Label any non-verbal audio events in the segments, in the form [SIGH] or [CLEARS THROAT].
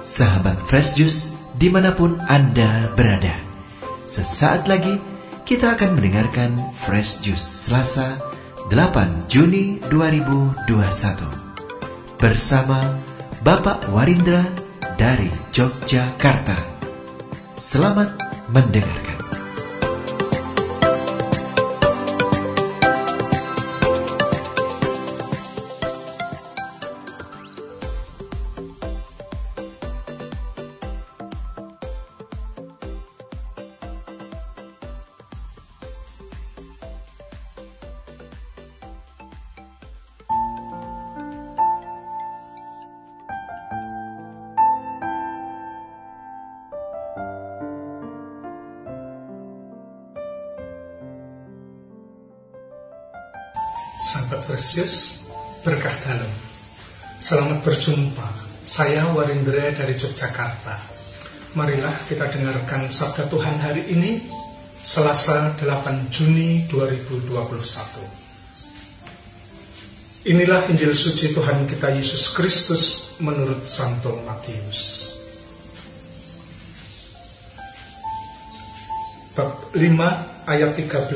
Sahabat Fresh Juice di mana pun Anda berada. Sesaat lagi kita akan mendengarkan Fresh Juice Selasa 8 Juni 2021 bersama Bapak Warindra dari Yogyakarta. Selamat mendengarkan. Precious, berkah dalam. Selamat berjumpa. Saya Warindra dari Yogyakarta. Marilah kita dengarkan sabda Tuhan hari ini, Selasa 8 Juni 2021. Inilah Injil suci Tuhan kita Yesus Kristus menurut Santo Matius. Bab 5 ayat 13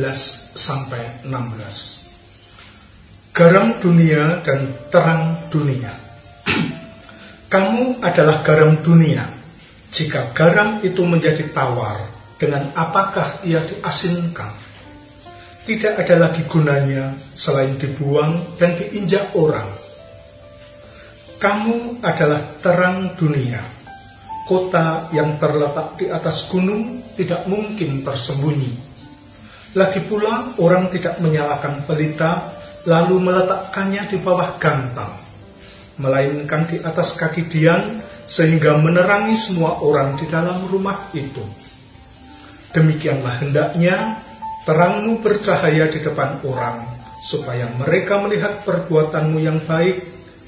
sampai 16 garam dunia dan terang dunia. [CLEARS THROAT] Kamu adalah garam dunia. Jika garam itu menjadi tawar, dengan apakah ia diasinkan? Tidak ada lagi gunanya selain dibuang dan diinjak orang. Kamu adalah terang dunia. Kota yang terletak di atas gunung tidak mungkin tersembunyi. Lagi pula orang tidak menyalakan pelita lalu meletakkannya di bawah gantang, melainkan di atas kaki Dian sehingga menerangi semua orang di dalam rumah itu. Demikianlah hendaknya terangmu bercahaya di depan orang, supaya mereka melihat perbuatanmu yang baik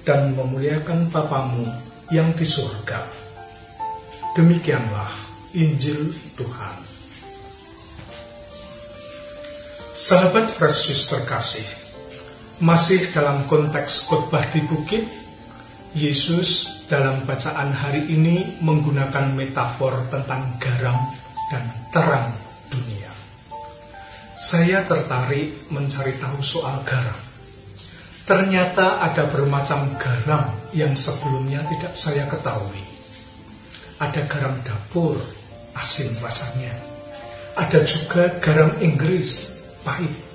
dan memuliakan Bapamu yang di surga. Demikianlah Injil Tuhan. Sahabat Fresh terkasih, masih dalam konteks khotbah di bukit, Yesus dalam bacaan hari ini menggunakan metafor tentang garam dan terang dunia. Saya tertarik mencari tahu soal garam. Ternyata ada bermacam garam yang sebelumnya tidak saya ketahui. Ada garam dapur, asin rasanya. Ada juga garam Inggris, pahit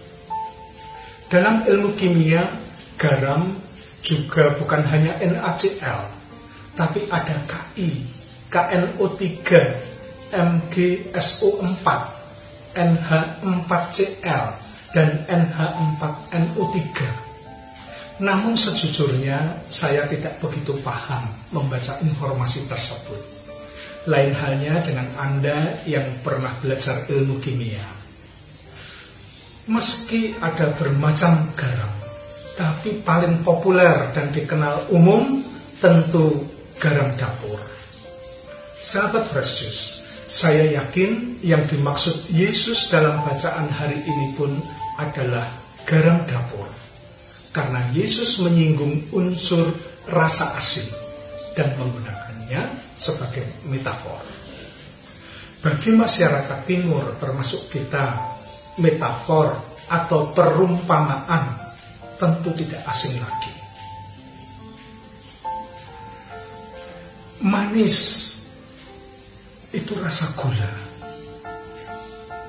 dalam ilmu kimia, garam juga bukan hanya NaCl, tapi ada Ki, KNO3, MgSO4, NH4Cl, dan NH4NO3. Namun sejujurnya saya tidak begitu paham membaca informasi tersebut. Lain halnya dengan Anda yang pernah belajar ilmu kimia meski ada bermacam garam, tapi paling populer dan dikenal umum tentu garam dapur. Sahabat Fresh Juice, saya yakin yang dimaksud Yesus dalam bacaan hari ini pun adalah garam dapur. Karena Yesus menyinggung unsur rasa asin dan menggunakannya sebagai metafor. Bagi masyarakat timur termasuk kita metafor atau perumpamaan tentu tidak asing lagi. Manis itu rasa gula.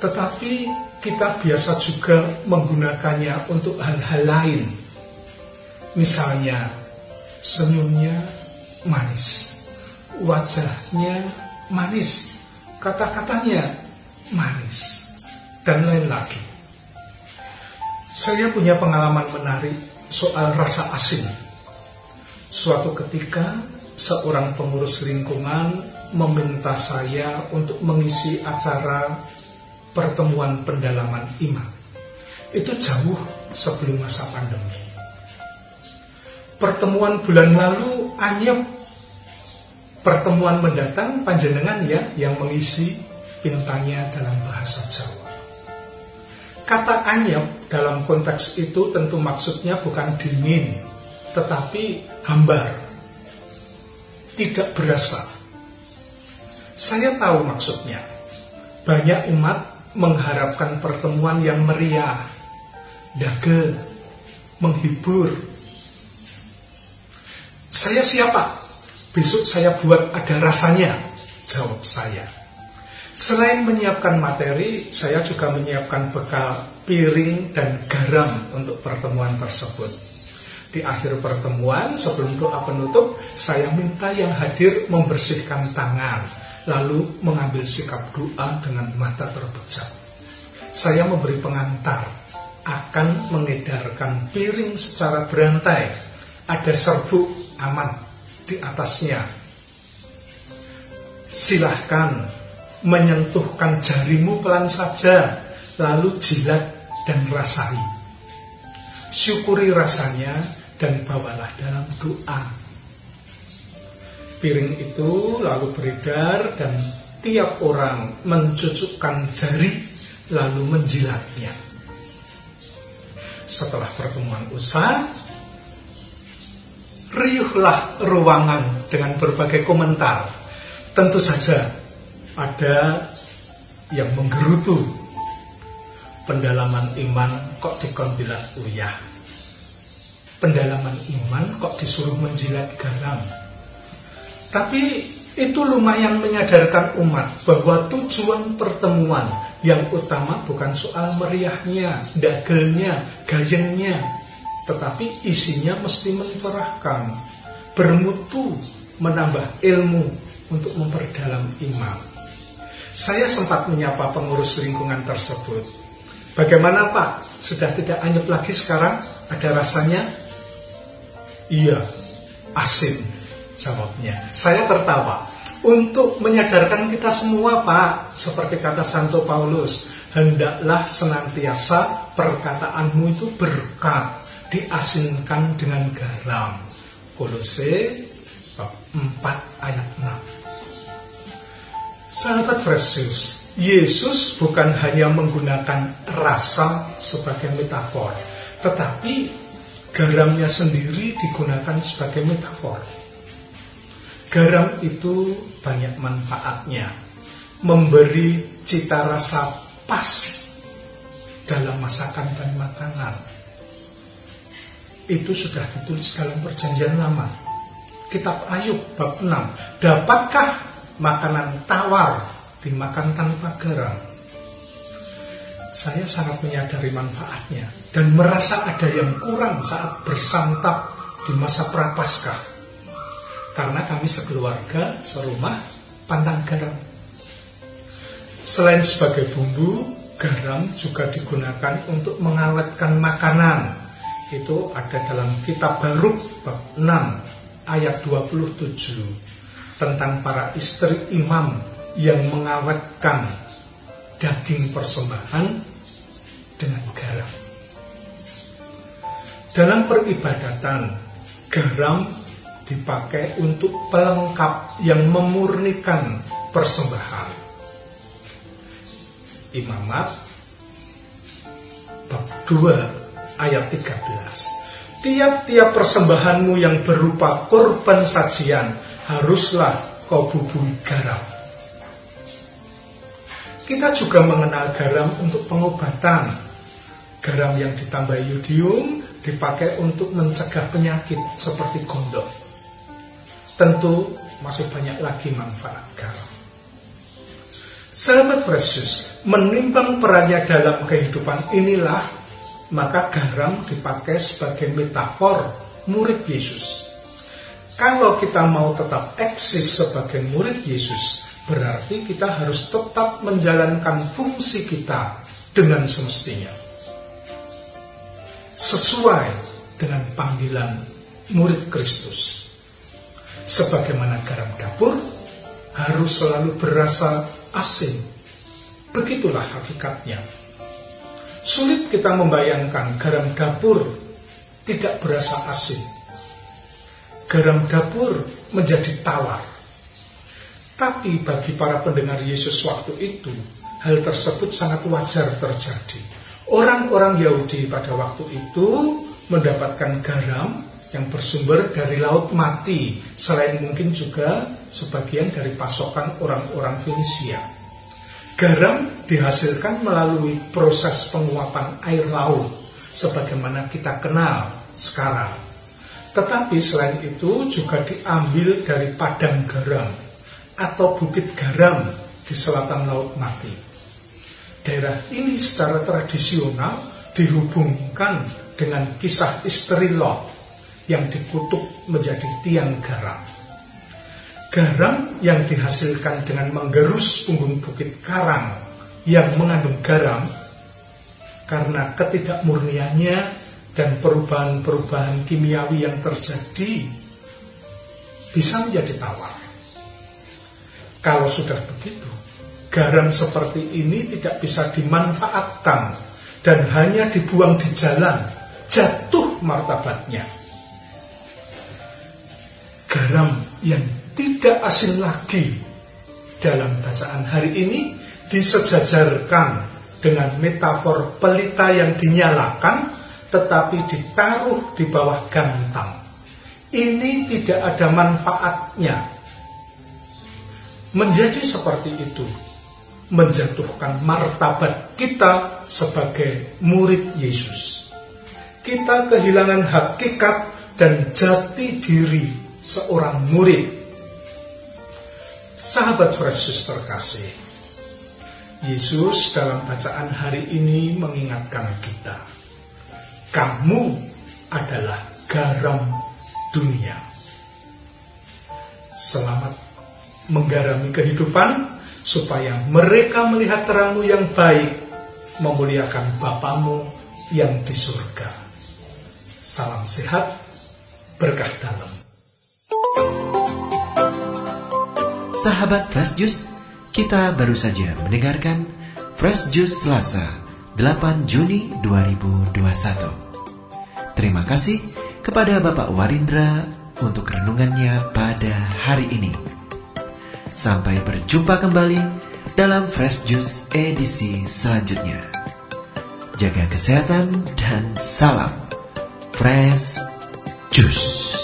Tetapi kita biasa juga menggunakannya untuk hal-hal lain. Misalnya senyumnya manis, wajahnya manis, kata-katanya manis dan lain lagi. Saya punya pengalaman menarik soal rasa asin. Suatu ketika seorang pengurus lingkungan meminta saya untuk mengisi acara pertemuan pendalaman iman. Itu jauh sebelum masa pandemi. Pertemuan bulan lalu anyep pertemuan mendatang panjenengan ya yang mengisi pintanya dalam bahasa Jawa. Kata anyep dalam konteks itu tentu maksudnya bukan dingin, tetapi hambar. Tidak berasa. Saya tahu maksudnya. Banyak umat mengharapkan pertemuan yang meriah, dagel, menghibur. Saya siapa? Besok saya buat ada rasanya, jawab saya. Selain menyiapkan materi, saya juga menyiapkan bekal piring dan garam untuk pertemuan tersebut. Di akhir pertemuan, sebelum doa penutup, saya minta yang hadir membersihkan tangan, lalu mengambil sikap doa dengan mata terpejam. Saya memberi pengantar, akan mengedarkan piring secara berantai. Ada serbuk aman di atasnya. Silahkan menyentuhkan jarimu pelan saja, lalu jilat dan rasai. Syukuri rasanya dan bawalah dalam doa. Piring itu lalu beredar dan tiap orang mencucukkan jari lalu menjilatnya. Setelah pertemuan usai, riuhlah ruangan dengan berbagai komentar. Tentu saja ada yang menggerutu pendalaman iman kok dikon bilang uyah pendalaman iman kok disuruh menjilat garam. Tapi itu lumayan menyadarkan umat bahwa tujuan pertemuan yang utama bukan soal meriahnya, dagelnya, gayengnya, tetapi isinya mesti mencerahkan, bermutu, menambah ilmu untuk memperdalam iman. Saya sempat menyapa pengurus lingkungan tersebut. Bagaimana Pak? Sudah tidak anyep lagi sekarang? Ada rasanya? Iya, asin jawabnya. Saya tertawa. Untuk menyadarkan kita semua, Pak, seperti kata Santo Paulus, hendaklah senantiasa perkataanmu itu berkat, diasinkan dengan garam. Kolose 6. Sahabat Fresius, Yesus bukan hanya menggunakan rasa sebagai metafor, tetapi garamnya sendiri digunakan sebagai metafor. Garam itu banyak manfaatnya, memberi cita rasa pas dalam masakan dan makanan. Itu sudah ditulis dalam perjanjian lama. Kitab Ayub bab 6. Dapatkah makanan tawar dimakan tanpa garam? Saya sangat menyadari manfaatnya dan merasa ada yang kurang saat bersantap di masa prapaskah. Karena kami sekeluarga, serumah, pantang garam. Selain sebagai bumbu, garam juga digunakan untuk mengawetkan makanan. Itu ada dalam kitab Baruk bab 6 ayat 27 tentang para istri imam yang mengawetkan daging persembahan dengan garam. Dalam peribadatan, garam dipakai untuk pelengkap yang memurnikan persembahan. Imamat bab 2 ayat 13. Tiap-tiap persembahanmu yang berupa korban sajian haruslah kau bubui garam. Kita juga mengenal garam untuk pengobatan. Garam yang ditambah yodium dipakai untuk mencegah penyakit seperti gondok. Tentu masih banyak lagi manfaat garam. Sahabat Precious, menimbang perannya dalam kehidupan inilah, maka garam dipakai sebagai metafor murid Yesus. Kalau kita mau tetap eksis sebagai murid Yesus, berarti kita harus tetap menjalankan fungsi kita dengan semestinya sesuai dengan panggilan murid Kristus. Sebagaimana garam dapur harus selalu berasa asin. Begitulah hakikatnya. Sulit kita membayangkan garam dapur tidak berasa asin. Garam dapur menjadi tawar. Tapi bagi para pendengar Yesus waktu itu, hal tersebut sangat wajar terjadi. Orang-orang Yahudi pada waktu itu mendapatkan garam yang bersumber dari laut mati, selain mungkin juga sebagian dari pasokan orang-orang Fenisia. Garam dihasilkan melalui proses penguapan air laut, sebagaimana kita kenal sekarang. Tetapi selain itu juga diambil dari padang garam atau bukit garam di selatan Laut Mati. Daerah ini secara tradisional dihubungkan dengan kisah istri Lot yang dikutuk menjadi tiang garam. Garam yang dihasilkan dengan menggerus punggung bukit karang yang mengandung garam karena ketidakmurniannya dan perubahan-perubahan kimiawi yang terjadi bisa menjadi tawar. Kalau sudah begitu, garam seperti ini tidak bisa dimanfaatkan dan hanya dibuang di jalan, jatuh martabatnya. Garam yang tidak asing lagi dalam bacaan hari ini disejajarkan dengan metafor pelita yang dinyalakan tetapi ditaruh di bawah gantang. Ini tidak ada manfaatnya. Menjadi seperti itu menjatuhkan martabat kita sebagai murid Yesus. Kita kehilangan hakikat dan jati diri seorang murid. Sahabat Yesus terkasih, Yesus dalam bacaan hari ini mengingatkan kita kamu adalah garam dunia. Selamat menggarami kehidupan supaya mereka melihat terangmu yang baik, memuliakan Bapamu yang di surga. Salam sehat, berkah dalam. Sahabat Fresh Juice, kita baru saja mendengarkan Fresh Juice Selasa 8 Juni 2021. Terima kasih kepada Bapak Warindra untuk renungannya pada hari ini. Sampai berjumpa kembali dalam Fresh Juice edisi selanjutnya. Jaga kesehatan dan salam Fresh Juice.